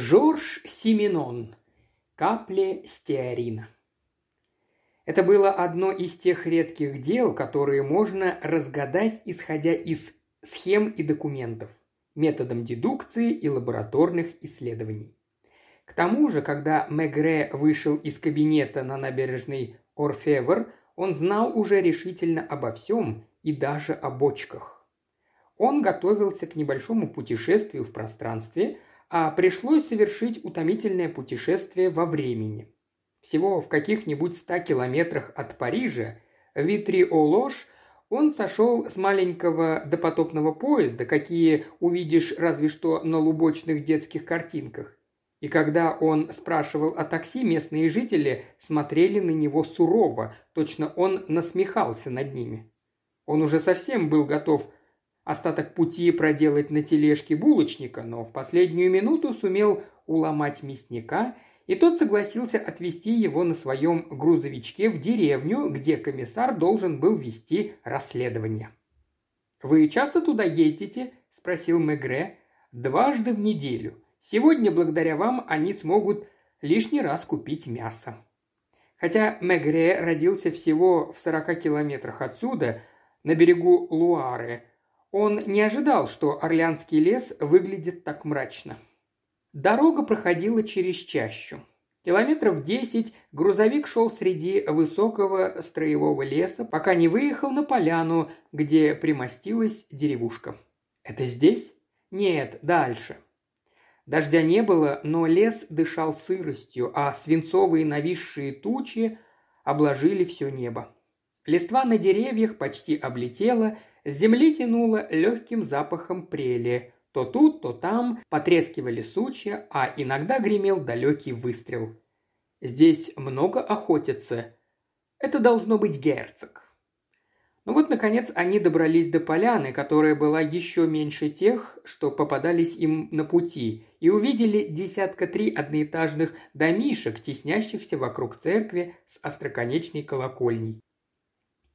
Жорж Сименон. Капли стеарина. Это было одно из тех редких дел, которые можно разгадать, исходя из схем и документов, методом дедукции и лабораторных исследований. К тому же, когда Мегре вышел из кабинета на набережной Орфевр, он знал уже решительно обо всем и даже о бочках. Он готовился к небольшому путешествию в пространстве, а пришлось совершить утомительное путешествие во времени. Всего в каких-нибудь ста километрах от Парижа в Витри-Олош он сошел с маленького допотопного поезда, какие увидишь разве что на лубочных детских картинках. И когда он спрашивал о такси, местные жители смотрели на него сурово, точно он насмехался над ними. Он уже совсем был готов остаток пути проделать на тележке булочника, но в последнюю минуту сумел уломать мясника, и тот согласился отвезти его на своем грузовичке в деревню, где комиссар должен был вести расследование. «Вы часто туда ездите?» – спросил Мегре. «Дважды в неделю. Сегодня, благодаря вам, они смогут лишний раз купить мясо». Хотя Мегре родился всего в 40 километрах отсюда, на берегу Луары, он не ожидал, что Орлеанский лес выглядит так мрачно. Дорога проходила через чащу. Километров десять грузовик шел среди высокого строевого леса, пока не выехал на поляну, где примостилась деревушка. «Это здесь?» «Нет, дальше». Дождя не было, но лес дышал сыростью, а свинцовые нависшие тучи обложили все небо. Листва на деревьях почти облетела, с земли тянуло легким запахом прели. То тут, то там потрескивали сучья, а иногда гремел далекий выстрел. Здесь много охотятся. Это должно быть герцог. Ну вот, наконец, они добрались до поляны, которая была еще меньше тех, что попадались им на пути, и увидели десятка три одноэтажных домишек, теснящихся вокруг церкви с остроконечной колокольней.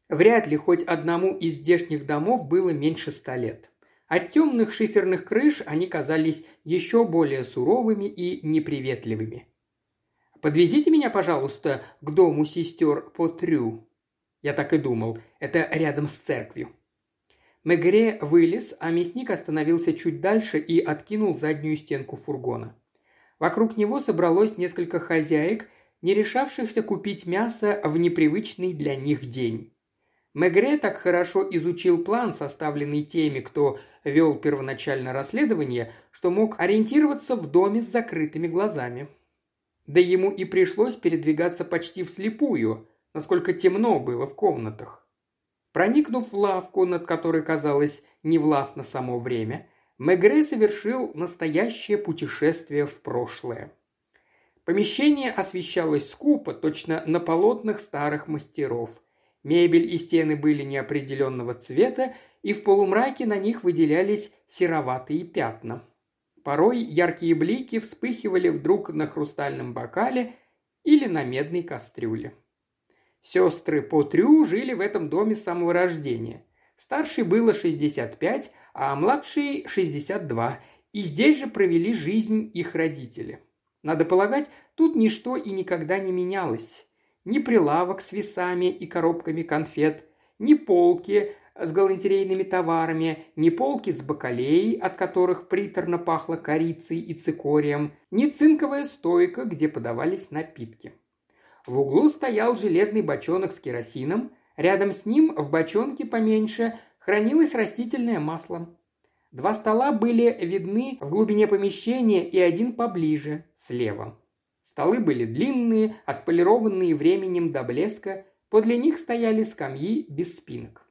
Вряд ли хоть одному из здешних домов было меньше ста лет. От темных шиферных крыш они казались еще более суровыми и неприветливыми. «Подвезите меня, пожалуйста, к дому сестер Потрю». Я так и думал, это рядом с церковью. Мегре вылез, а мясник остановился чуть дальше и откинул заднюю стенку фургона. Вокруг него собралось несколько хозяек, не решавшихся купить мясо в непривычный для них день. Мегре так хорошо изучил план, составленный теми, кто вел первоначальное расследование, что мог ориентироваться в доме с закрытыми глазами. Да ему и пришлось передвигаться почти вслепую, насколько темно было в комнатах. Проникнув в лавку, над которой, казалось, невластно само время, Мегре совершил настоящее путешествие в прошлое. Помещение освещалось скупо, точно на полотнах старых мастеров – Мебель и стены были неопределенного цвета, и в полумраке на них выделялись сероватые пятна. Порой яркие блики вспыхивали вдруг на хрустальном бокале или на медной кастрюле. Сестры Потрю жили в этом доме с самого рождения. Старшей было 65, а младшей 62, и здесь же провели жизнь их родители. Надо полагать, тут ничто и никогда не менялось ни прилавок с весами и коробками конфет, ни полки с галантерейными товарами, ни полки с бакалеей, от которых приторно пахло корицей и цикорием, ни цинковая стойка, где подавались напитки. В углу стоял железный бочонок с керосином, рядом с ним в бочонке поменьше хранилось растительное масло. Два стола были видны в глубине помещения и один поближе, слева. Столы были длинные, отполированные временем до блеска, подле них стояли скамьи без спинок.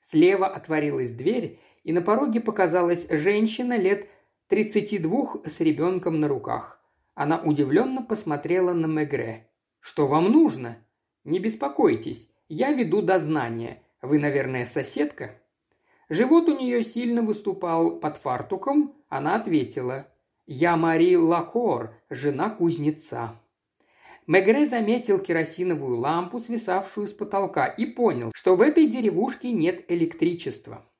Слева отворилась дверь, и на пороге показалась женщина лет 32 с ребенком на руках. Она удивленно посмотрела на Мегре. «Что вам нужно?» «Не беспокойтесь, я веду дознание. Вы, наверное, соседка?» Живот у нее сильно выступал под фартуком. Она ответила. «Я Мари Лакор, жена кузнеца». Мегре заметил керосиновую лампу, свисавшую с потолка, и понял, что в этой деревушке нет электричества.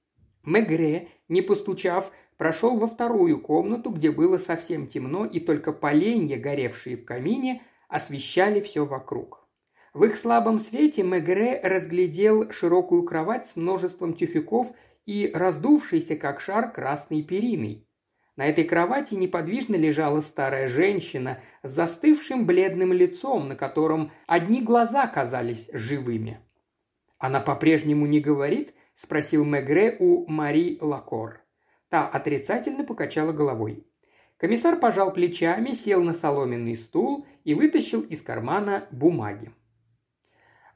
Мегре, не постучав, прошел во вторую комнату, где было совсем темно, и только поленья, горевшие в камине, освещали все вокруг. В их слабом свете Мегре разглядел широкую кровать с множеством тюфяков и раздувшейся, как шар, красной периной. На этой кровати неподвижно лежала старая женщина с застывшим бледным лицом, на котором одни глаза казались живыми. «Она по-прежнему не говорит?» – спросил Мегре у Мари Лакор. Та отрицательно покачала головой. Комиссар пожал плечами, сел на соломенный стул и вытащил из кармана бумаги.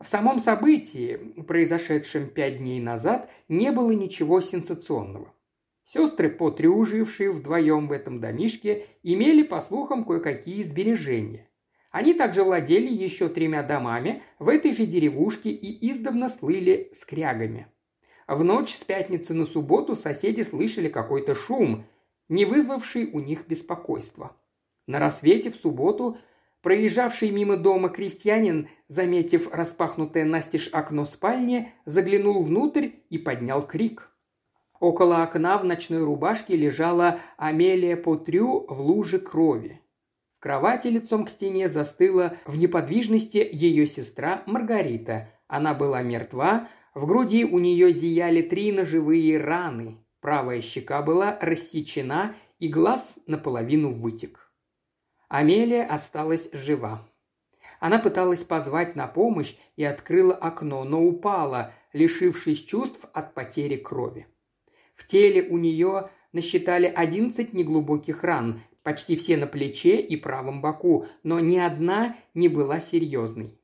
В самом событии, произошедшем пять дней назад, не было ничего сенсационного. Сестры, потриужившие вдвоем в этом домишке, имели, по слухам, кое-какие сбережения. Они также владели еще тремя домами в этой же деревушке и издавна слыли скрягами. В ночь с пятницы на субботу соседи слышали какой-то шум, не вызвавший у них беспокойства. На рассвете в субботу проезжавший мимо дома крестьянин, заметив распахнутое настежь окно спальни, заглянул внутрь и поднял крик. Около окна в ночной рубашке лежала Амелия Потрю в луже крови. В кровати лицом к стене застыла в неподвижности ее сестра Маргарита. Она была мертва, в груди у нее зияли три ножевые раны. Правая щека была рассечена, и глаз наполовину вытек. Амелия осталась жива. Она пыталась позвать на помощь и открыла окно, но упала, лишившись чувств от потери крови. В теле у нее насчитали 11 неглубоких ран, почти все на плече и правом боку, но ни одна не была серьезной.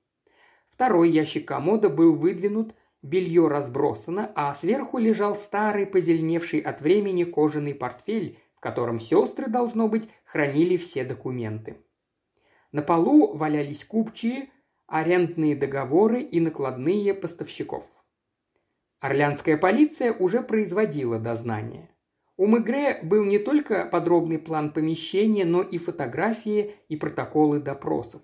Второй ящик комода был выдвинут, белье разбросано, а сверху лежал старый, позеленевший от времени кожаный портфель, в котором сестры, должно быть, хранили все документы. На полу валялись купчие, арендные договоры и накладные поставщиков. Орлянская полиция уже производила дознание. У Мегре был не только подробный план помещения, но и фотографии и протоколы допросов.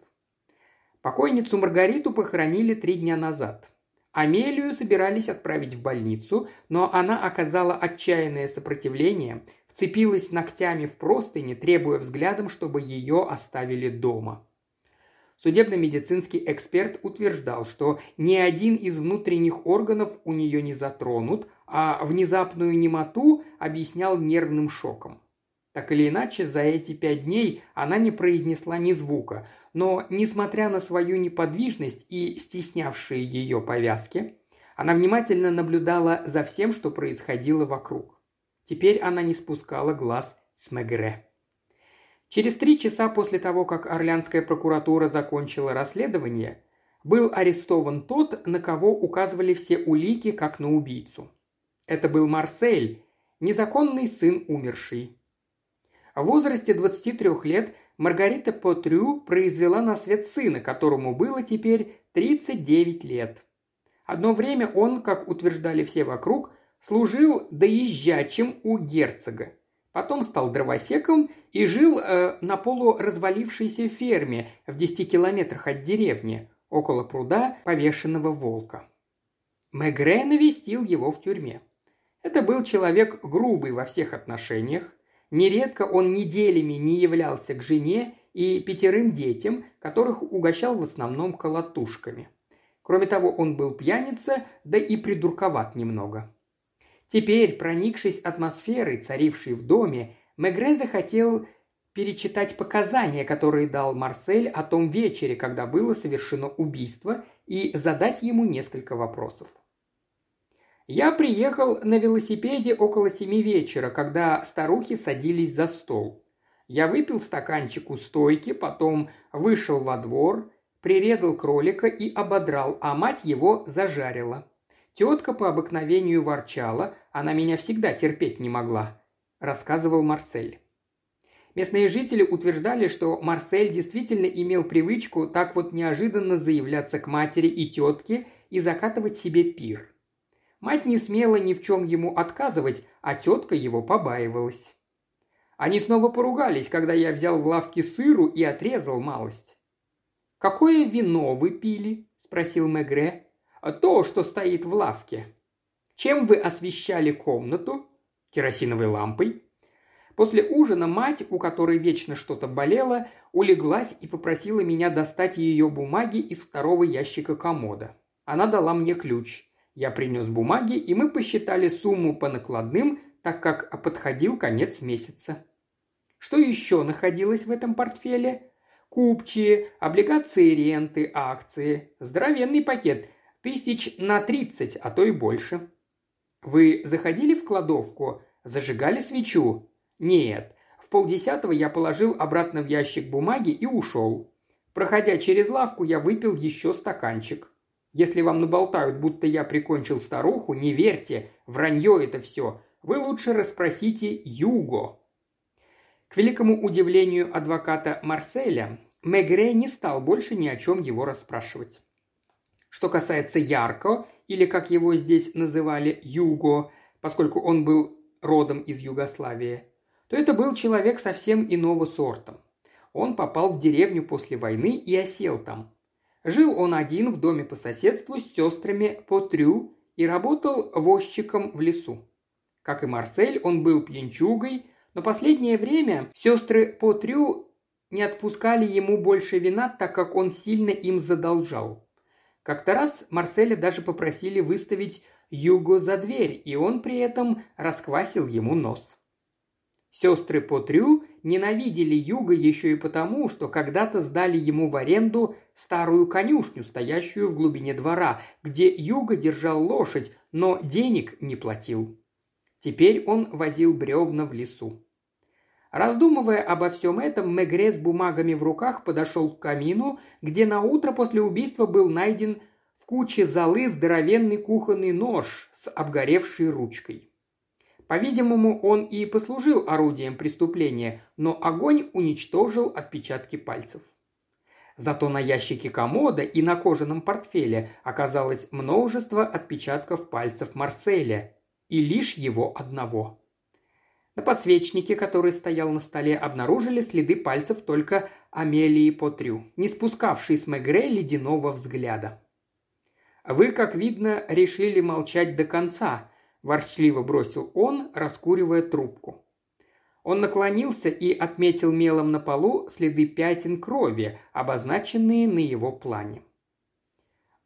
Покойницу Маргариту похоронили три дня назад. Амелию собирались отправить в больницу, но она оказала отчаянное сопротивление, вцепилась ногтями в простыни, требуя взглядом, чтобы ее оставили дома. Судебно-медицинский эксперт утверждал, что ни один из внутренних органов у нее не затронут, а внезапную немоту объяснял нервным шоком. Так или иначе, за эти пять дней она не произнесла ни звука, но, несмотря на свою неподвижность и стеснявшие ее повязки, она внимательно наблюдала за всем, что происходило вокруг. Теперь она не спускала глаз с Мегре. Через три часа после того, как Орлянская прокуратура закончила расследование, был арестован тот, на кого указывали все улики, как на убийцу. Это был Марсель, незаконный сын умерший. В возрасте 23 лет Маргарита Потрю произвела на свет сына, которому было теперь 39 лет. Одно время он, как утверждали все вокруг, служил доезжачим у герцога. Потом стал дровосеком и жил э, на полуразвалившейся ферме в 10 километрах от деревни, около пруда повешенного волка. Мегре навестил его в тюрьме. Это был человек грубый во всех отношениях. Нередко он неделями не являлся к жене и пятерым детям, которых угощал в основном колотушками. Кроме того, он был пьяница, да и придурковат немного. Теперь, проникшись атмосферой, царившей в доме, Мегре захотел перечитать показания, которые дал Марсель о том вечере, когда было совершено убийство, и задать ему несколько вопросов. Я приехал на велосипеде около семи вечера, когда старухи садились за стол. Я выпил стаканчик у стойки, потом вышел во двор, прирезал кролика и ободрал, а мать его зажарила. Тетка по обыкновению ворчала, она меня всегда терпеть не могла», – рассказывал Марсель. Местные жители утверждали, что Марсель действительно имел привычку так вот неожиданно заявляться к матери и тетке и закатывать себе пир. Мать не смела ни в чем ему отказывать, а тетка его побаивалась. Они снова поругались, когда я взял в лавке сыру и отрезал малость. «Какое вино вы пили?» – спросил Мегре. То, что стоит в лавке. Чем вы освещали комнату? Керосиновой лампой. После ужина мать, у которой вечно что-то болело, улеглась и попросила меня достать ее бумаги из второго ящика комода. Она дала мне ключ. Я принес бумаги, и мы посчитали сумму по накладным, так как подходил конец месяца. Что еще находилось в этом портфеле? Купчие, облигации ренты, акции. Здоровенный пакет. Тысяч на тридцать, а то и больше. Вы заходили в кладовку, зажигали свечу, нет. В полдесятого я положил обратно в ящик бумаги и ушел. Проходя через лавку, я выпил еще стаканчик. Если вам наболтают, будто я прикончил старуху, не верьте, вранье это все. Вы лучше расспросите Юго. К великому удивлению адвоката Марселя, Мегре не стал больше ни о чем его расспрашивать. Что касается Ярко, или как его здесь называли Юго, поскольку он был родом из Югославии, то это был человек совсем иного сорта. Он попал в деревню после войны и осел там. Жил он один в доме по соседству с сестрами Потрю и работал возчиком в лесу. Как и Марсель, он был пьянчугой, но последнее время сестры Потрю не отпускали ему больше вина, так как он сильно им задолжал. Как-то раз Марселя даже попросили выставить Юго за дверь, и он при этом расквасил ему нос. Сестры Потрю ненавидели Юга еще и потому, что когда-то сдали ему в аренду старую конюшню, стоящую в глубине двора, где Юга держал лошадь, но денег не платил. Теперь он возил бревна в лесу. Раздумывая обо всем этом, Мегре с бумагами в руках подошел к камину, где на утро после убийства был найден в куче золы здоровенный кухонный нож с обгоревшей ручкой. По-видимому, он и послужил орудием преступления, но огонь уничтожил отпечатки пальцев. Зато на ящике комода и на кожаном портфеле оказалось множество отпечатков пальцев Марселя, и лишь его одного. На подсвечнике, который стоял на столе, обнаружили следы пальцев только Амелии Потрю, не спускавшей с Мегре ледяного взгляда. «Вы, как видно, решили молчать до конца», ворчливо бросил он, раскуривая трубку. Он наклонился и отметил мелом на полу следы пятен крови, обозначенные на его плане.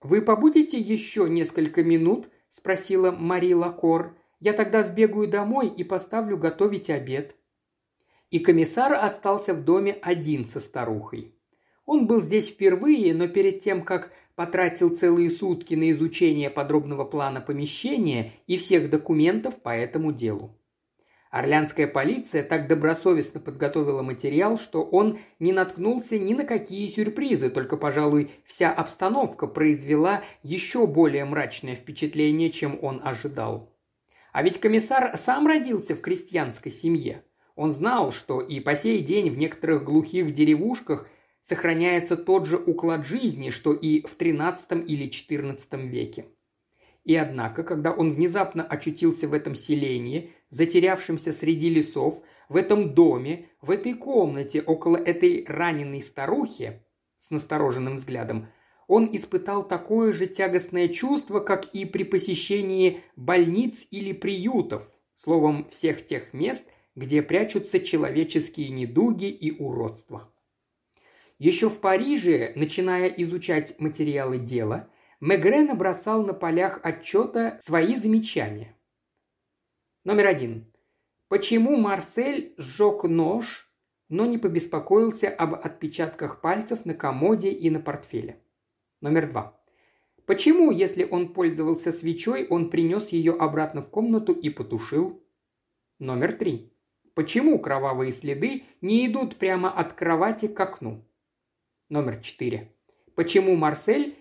«Вы побудете еще несколько минут?» – спросила Мари Лакор. «Я тогда сбегаю домой и поставлю готовить обед». И комиссар остался в доме один со старухой. Он был здесь впервые, но перед тем, как потратил целые сутки на изучение подробного плана помещения и всех документов по этому делу. Орлянская полиция так добросовестно подготовила материал, что он не наткнулся ни на какие сюрпризы, только, пожалуй, вся обстановка произвела еще более мрачное впечатление, чем он ожидал. А ведь комиссар сам родился в крестьянской семье. Он знал, что и по сей день в некоторых глухих деревушках сохраняется тот же уклад жизни, что и в XIII или XIV веке. И однако, когда он внезапно очутился в этом селении, затерявшемся среди лесов, в этом доме, в этой комнате, около этой раненой старухи, с настороженным взглядом, он испытал такое же тягостное чувство, как и при посещении больниц или приютов, словом, всех тех мест, где прячутся человеческие недуги и уродства. Еще в Париже, начиная изучать материалы дела, Мегре набросал на полях отчета свои замечания. Номер один. Почему Марсель сжег нож, но не побеспокоился об отпечатках пальцев на комоде и на портфеле? Номер два. Почему, если он пользовался свечой, он принес ее обратно в комнату и потушил? Номер три. Почему кровавые следы не идут прямо от кровати к окну? Номер 4. Почему Марсель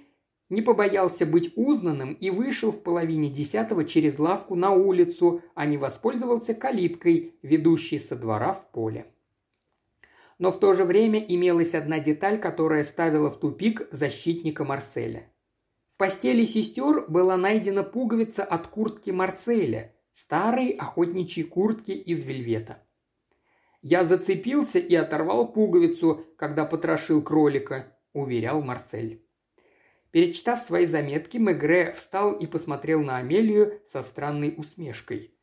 не побоялся быть узнанным и вышел в половине десятого через лавку на улицу, а не воспользовался калиткой, ведущей со двора в поле. Но в то же время имелась одна деталь, которая ставила в тупик защитника Марселя. В постели сестер была найдена пуговица от куртки Марселя, старой охотничьей куртки из вельвета. «Я зацепился и оторвал пуговицу, когда потрошил кролика», – уверял Марсель. Перечитав свои заметки, Мегре встал и посмотрел на Амелию со странной усмешкой.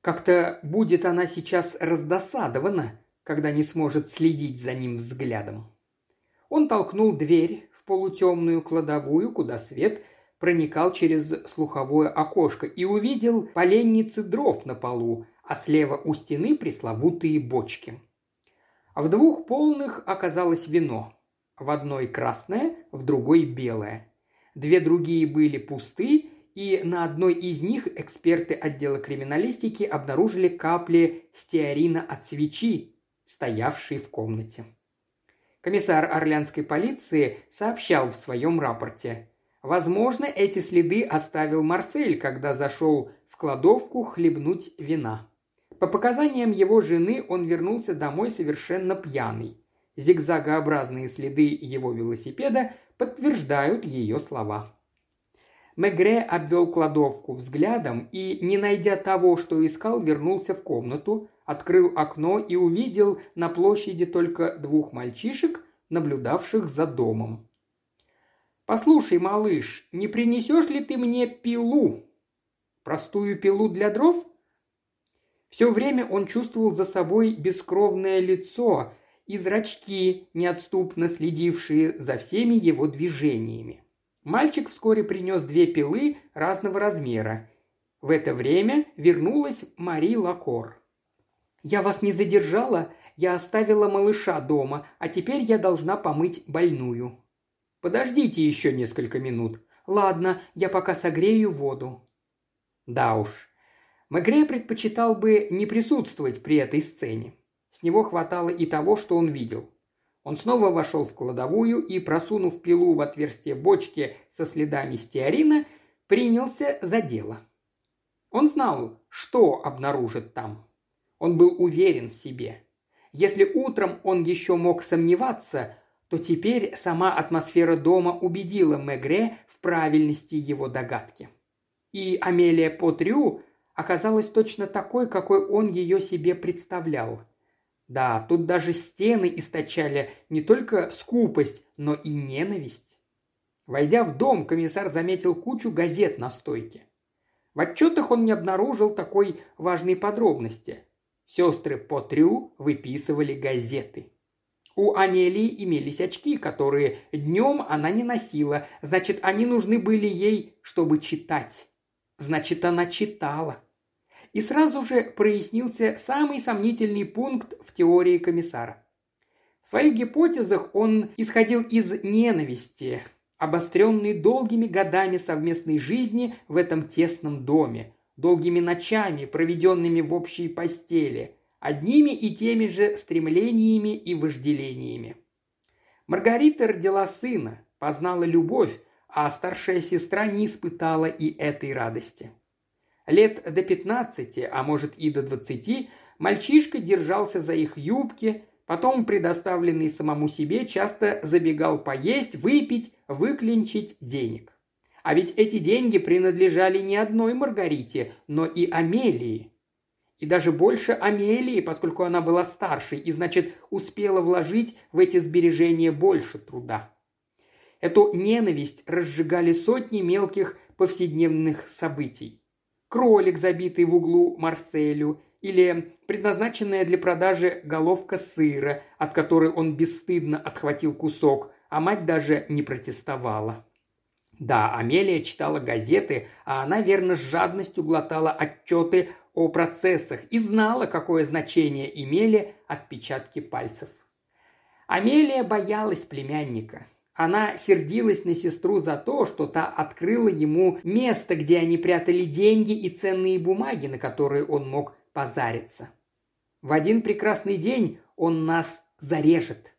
Как-то будет она сейчас раздосадована, когда не сможет следить за ним взглядом. Он толкнул дверь в полутемную кладовую, куда свет проникал через слуховое окошко и увидел поленницы дров на полу, а слева у стены пресловутые бочки. В двух полных оказалось вино. В одной красное, в другой белое. Две другие были пусты, и на одной из них эксперты отдела криминалистики обнаружили капли стеарина от свечи, стоявшей в комнате. Комиссар Орлянской полиции сообщал в своем рапорте. Возможно, эти следы оставил Марсель, когда зашел в кладовку хлебнуть вина. По показаниям его жены он вернулся домой совершенно пьяный. Зигзагообразные следы его велосипеда подтверждают ее слова. Мегре обвел кладовку взглядом и, не найдя того, что искал, вернулся в комнату, открыл окно и увидел на площади только двух мальчишек, наблюдавших за домом. «Послушай, малыш, не принесешь ли ты мне пилу?» «Простую пилу для дров?» Все время он чувствовал за собой бескровное лицо и зрачки, неотступно следившие за всеми его движениями. Мальчик вскоре принес две пилы разного размера. В это время вернулась Мари Лакор. «Я вас не задержала, я оставила малыша дома, а теперь я должна помыть больную». «Подождите еще несколько минут». «Ладно, я пока согрею воду». Да уж, Мегре предпочитал бы не присутствовать при этой сцене. С него хватало и того, что он видел. Он снова вошел в кладовую и, просунув пилу в отверстие бочки со следами стеарина, принялся за дело. Он знал, что обнаружит там. Он был уверен в себе. Если утром он еще мог сомневаться, то теперь сама атмосфера дома убедила Мегре в правильности его догадки. И Амелия Потрю оказалась точно такой, какой он ее себе представлял – да, тут даже стены источали не только скупость, но и ненависть. Войдя в дом, комиссар заметил кучу газет на стойке. В отчетах он не обнаружил такой важной подробности. Сестры Потрю выписывали газеты. У Амелии имелись очки, которые днем она не носила, значит, они нужны были ей, чтобы читать. Значит, она читала. И сразу же прояснился самый сомнительный пункт в теории комиссара. В своих гипотезах он исходил из ненависти, обостренной долгими годами совместной жизни в этом тесном доме, долгими ночами, проведенными в общей постели, одними и теми же стремлениями и вожделениями. Маргарита родила сына, познала любовь, а старшая сестра не испытала и этой радости. Лет до 15, а может и до 20, мальчишка держался за их юбки, потом, предоставленный самому себе, часто забегал поесть, выпить, выклинчить денег. А ведь эти деньги принадлежали не одной Маргарите, но и Амелии. И даже больше Амелии, поскольку она была старше и, значит, успела вложить в эти сбережения больше труда. Эту ненависть разжигали сотни мелких повседневных событий кролик, забитый в углу Марселю, или предназначенная для продажи головка сыра, от которой он бесстыдно отхватил кусок, а мать даже не протестовала. Да, Амелия читала газеты, а она верно с жадностью глотала отчеты о процессах и знала, какое значение имели отпечатки пальцев. Амелия боялась племянника. Она сердилась на сестру за то, что та открыла ему место, где они прятали деньги и ценные бумаги, на которые он мог позариться. В один прекрасный день он нас зарежет.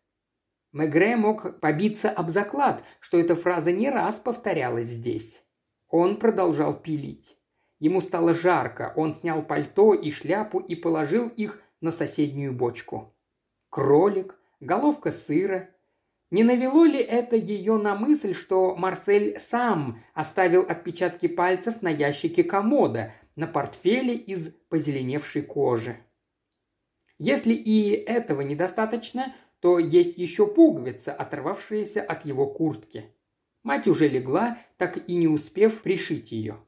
Мегре мог побиться об заклад, что эта фраза не раз повторялась здесь. Он продолжал пилить. Ему стало жарко, он снял пальто и шляпу и положил их на соседнюю бочку. Кролик, головка сыра, не навело ли это ее на мысль, что Марсель сам оставил отпечатки пальцев на ящике комода, на портфеле из позеленевшей кожи? Если и этого недостаточно, то есть еще пуговица, оторвавшаяся от его куртки. Мать уже легла, так и не успев пришить ее.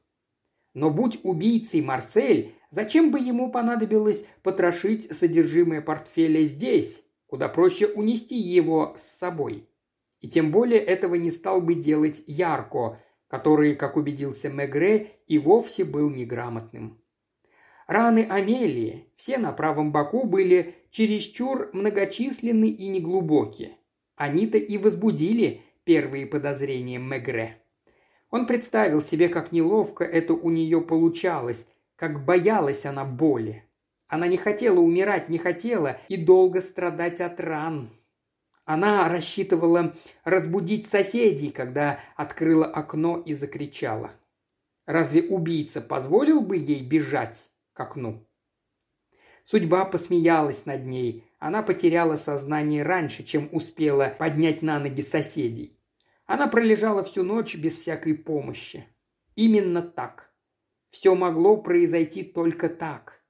Но будь убийцей Марсель, Зачем бы ему понадобилось потрошить содержимое портфеля здесь, куда проще унести его с собой? И тем более этого не стал бы делать Ярко, который, как убедился Мегре, и вовсе был неграмотным. Раны Амелии, все на правом боку, были чересчур многочисленны и неглубокие. Они-то и возбудили первые подозрения Мегре. Он представил себе, как неловко это у нее получалось, как боялась она боли. Она не хотела умирать, не хотела и долго страдать от ран. Она рассчитывала разбудить соседей, когда открыла окно и закричала. Разве убийца позволил бы ей бежать к окну? Судьба посмеялась над ней. Она потеряла сознание раньше, чем успела поднять на ноги соседей. Она пролежала всю ночь без всякой помощи. Именно так. Все могло произойти только так.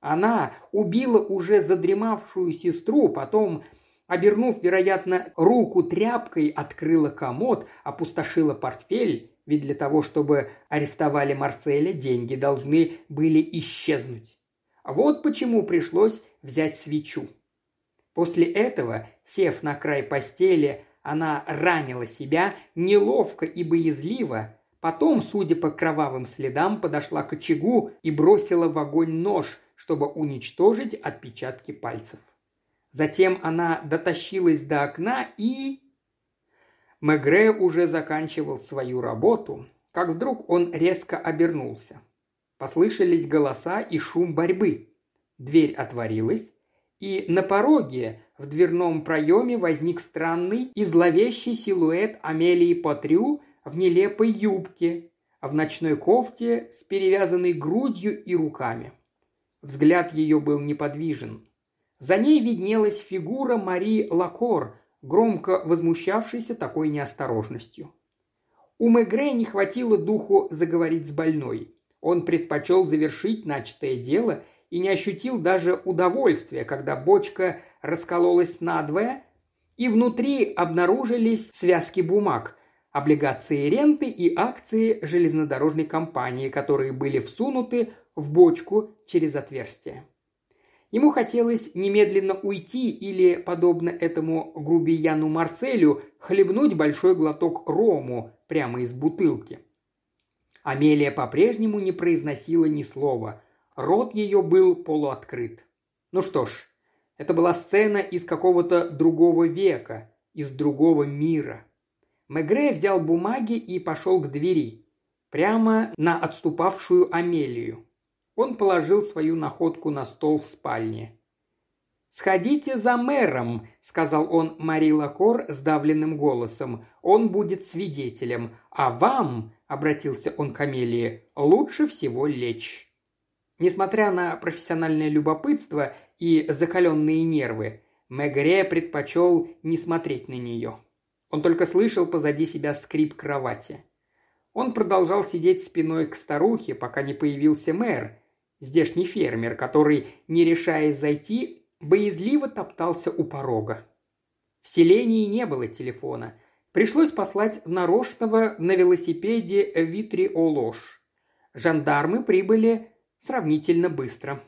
Она убила уже задремавшую сестру, потом, обернув, вероятно, руку тряпкой, открыла комод, опустошила портфель, ведь для того, чтобы арестовали Марселя, деньги должны были исчезнуть. Вот почему пришлось взять свечу. После этого, сев на край постели, она ранила себя неловко и боязливо, потом, судя по кровавым следам, подошла к очагу и бросила в огонь нож, чтобы уничтожить отпечатки пальцев. Затем она дотащилась до окна и... Мегре уже заканчивал свою работу, как вдруг он резко обернулся. Послышались голоса и шум борьбы. Дверь отворилась, и на пороге в дверном проеме возник странный и зловещий силуэт Амелии Патрю в нелепой юбке, в ночной кофте с перевязанной грудью и руками. Взгляд ее был неподвижен. За ней виднелась фигура Мари Лакор, громко возмущавшейся такой неосторожностью. У Мегре не хватило духу заговорить с больной. Он предпочел завершить начатое дело и не ощутил даже удовольствия, когда бочка раскололась надвое, и внутри обнаружились связки бумаг, облигации ренты и акции железнодорожной компании, которые были всунуты в бочку через отверстие. Ему хотелось немедленно уйти или, подобно этому грубияну Марселю, хлебнуть большой глоток рому прямо из бутылки – Амелия по-прежнему не произносила ни слова. Рот ее был полуоткрыт. Ну что ж, это была сцена из какого-то другого века, из другого мира. Мегре взял бумаги и пошел к двери, прямо на отступавшую Амелию. Он положил свою находку на стол в спальне. «Сходите за мэром», – сказал он Мари Лакор сдавленным голосом. «Он будет свидетелем. А вам, обратился он к Амелии, – «лучше всего лечь». Несмотря на профессиональное любопытство и закаленные нервы, Мегре предпочел не смотреть на нее. Он только слышал позади себя скрип кровати. Он продолжал сидеть спиной к старухе, пока не появился мэр, здешний фермер, который, не решаясь зайти, боязливо топтался у порога. В селении не было телефона. Пришлось послать нарочного на велосипеде Витри Олош. Жандармы прибыли сравнительно быстро.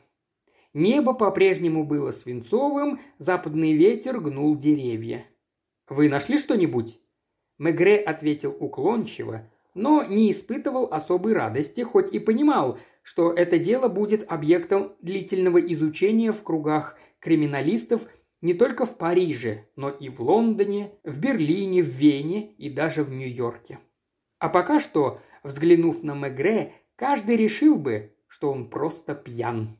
Небо по-прежнему было свинцовым, западный ветер гнул деревья. «Вы нашли что-нибудь?» Мегре ответил уклончиво, но не испытывал особой радости, хоть и понимал, что это дело будет объектом длительного изучения в кругах криминалистов не только в Париже, но и в Лондоне, в Берлине, в Вене и даже в Нью-Йорке. А пока что, взглянув на Мегре, каждый решил бы, что он просто пьян.